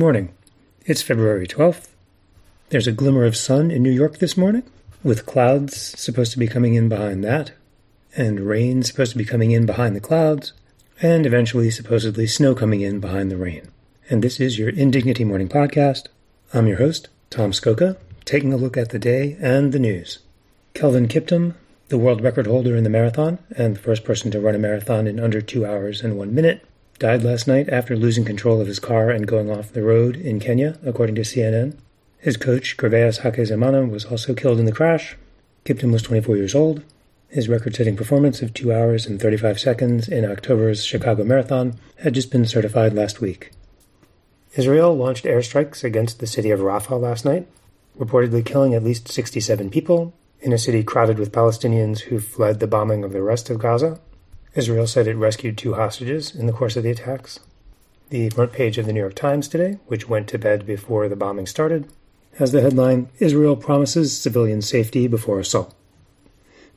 morning. It's February 12th. There's a glimmer of sun in New York this morning, with clouds supposed to be coming in behind that, and rain supposed to be coming in behind the clouds, and eventually supposedly snow coming in behind the rain. And this is your Indignity Morning Podcast. I'm your host, Tom Scocca, taking a look at the day and the news. Kelvin Kiptum, the world record holder in the marathon and the first person to run a marathon in under two hours and one minute, died last night after losing control of his car and going off the road in Kenya, according to CNN. His coach, Gervais Hakizimana, was also killed in the crash. Kiptum was 24 years old. His record setting performance of 2 hours and 35 seconds in October's Chicago Marathon had just been certified last week. Israel launched airstrikes against the city of Rafah last night, reportedly killing at least 67 people in a city crowded with Palestinians who fled the bombing of the rest of Gaza. Israel said it rescued two hostages in the course of the attacks. The front page of the New York Times today, which went to bed before the bombing started, has the headline Israel promises civilian safety before assault.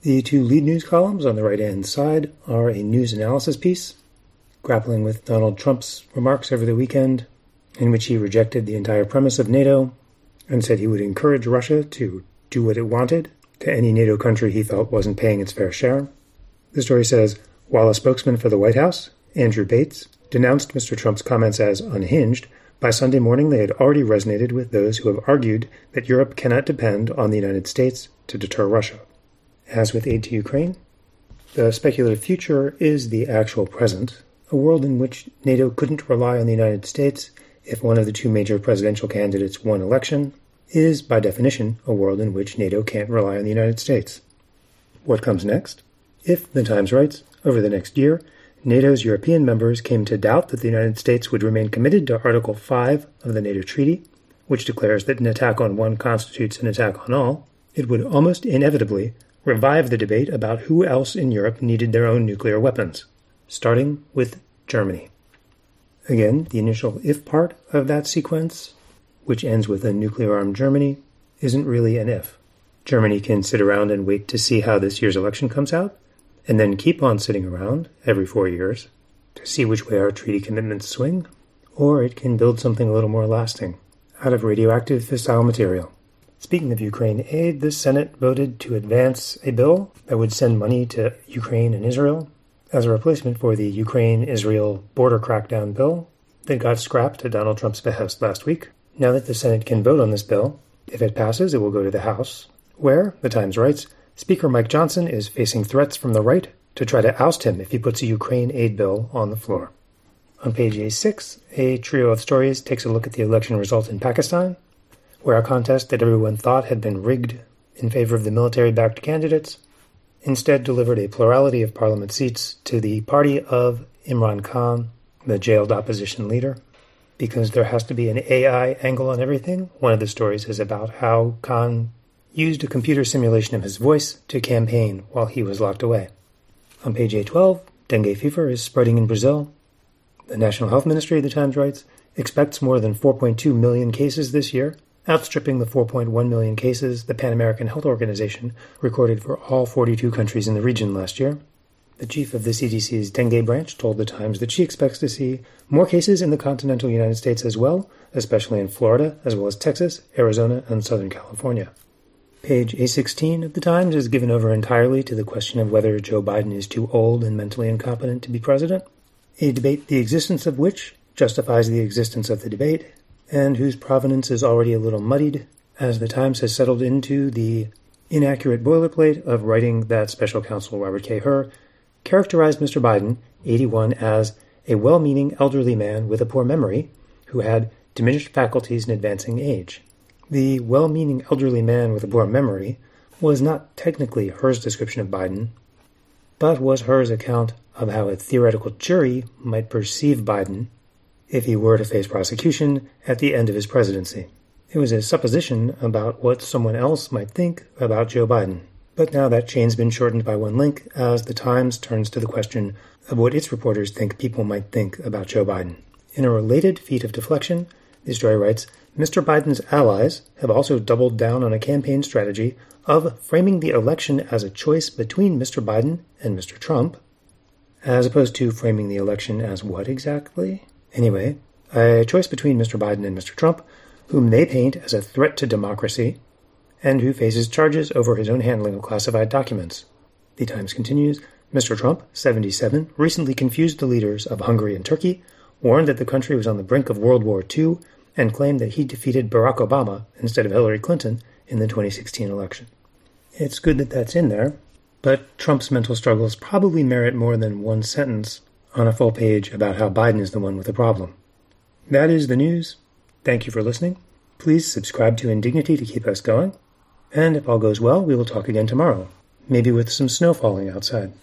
The two lead news columns on the right hand side are a news analysis piece grappling with Donald Trump's remarks over the weekend, in which he rejected the entire premise of NATO and said he would encourage Russia to do what it wanted to any NATO country he felt wasn't paying its fair share. The story says while a spokesman for the White House, Andrew Bates, denounced Mr. Trump's comments as unhinged, by Sunday morning they had already resonated with those who have argued that Europe cannot depend on the United States to deter Russia. As with aid to Ukraine, the speculative future is the actual present, a world in which NATO couldn't rely on the United States if one of the two major presidential candidates won election, is, by definition, a world in which NATO can't rely on the United States. What comes next? If, the Times writes, over the next year, NATO's European members came to doubt that the United States would remain committed to Article 5 of the NATO Treaty, which declares that an attack on one constitutes an attack on all, it would almost inevitably revive the debate about who else in Europe needed their own nuclear weapons, starting with Germany. Again, the initial if part of that sequence, which ends with a nuclear armed Germany, isn't really an if. Germany can sit around and wait to see how this year's election comes out, and then keep on sitting around every four years to see which way our treaty commitments swing, or it can build something a little more lasting out of radioactive fissile material. Speaking of Ukraine aid, the Senate voted to advance a bill that would send money to Ukraine and Israel as a replacement for the Ukraine Israel border crackdown bill that got scrapped at Donald Trump's behest last week. Now that the Senate can vote on this bill, if it passes, it will go to the House, where, the Times writes, Speaker Mike Johnson is facing threats from the right to try to oust him if he puts a Ukraine aid bill on the floor. On page A6, a trio of stories takes a look at the election result in Pakistan, where a contest that everyone thought had been rigged in favor of the military backed candidates instead delivered a plurality of parliament seats to the party of Imran Khan, the jailed opposition leader. Because there has to be an AI angle on everything, one of the stories is about how Khan used a computer simulation of his voice to campaign while he was locked away. On page A12, dengue fever is spreading in Brazil. The National Health Ministry, of the Times writes, expects more than 4.2 million cases this year, outstripping the 4.1 million cases the Pan American Health Organization recorded for all 42 countries in the region last year. The chief of the CDC's dengue branch told the Times that she expects to see more cases in the continental United States as well, especially in Florida, as well as Texas, Arizona, and Southern California. Page A16 of the Times is given over entirely to the question of whether Joe Biden is too old and mentally incompetent to be president, a debate the existence of which justifies the existence of the debate, and whose provenance is already a little muddied, as the Times has settled into the inaccurate boilerplate of writing that special counsel Robert K. Hur characterized Mr. Biden, 81, as a well meaning elderly man with a poor memory who had diminished faculties in advancing age. The well meaning elderly man with a poor memory was not technically Hur's description of Biden, but was Hur's account of how a theoretical jury might perceive Biden if he were to face prosecution at the end of his presidency. It was a supposition about what someone else might think about Joe Biden. But now that chain's been shortened by one link as the Times turns to the question of what its reporters think people might think about Joe Biden. In a related feat of deflection, the story writes Mr. Biden's allies have also doubled down on a campaign strategy of framing the election as a choice between Mr. Biden and Mr. Trump, as opposed to framing the election as what exactly? Anyway, a choice between Mr. Biden and Mr. Trump, whom they paint as a threat to democracy, and who faces charges over his own handling of classified documents. The Times continues Mr. Trump, 77, recently confused the leaders of Hungary and Turkey, warned that the country was on the brink of World War II, and claimed that he defeated Barack Obama instead of Hillary Clinton in the 2016 election. It's good that that's in there, but Trump's mental struggles probably merit more than one sentence on a full page about how Biden is the one with the problem. That is the news. Thank you for listening. Please subscribe to Indignity to keep us going. And if all goes well, we will talk again tomorrow, maybe with some snow falling outside.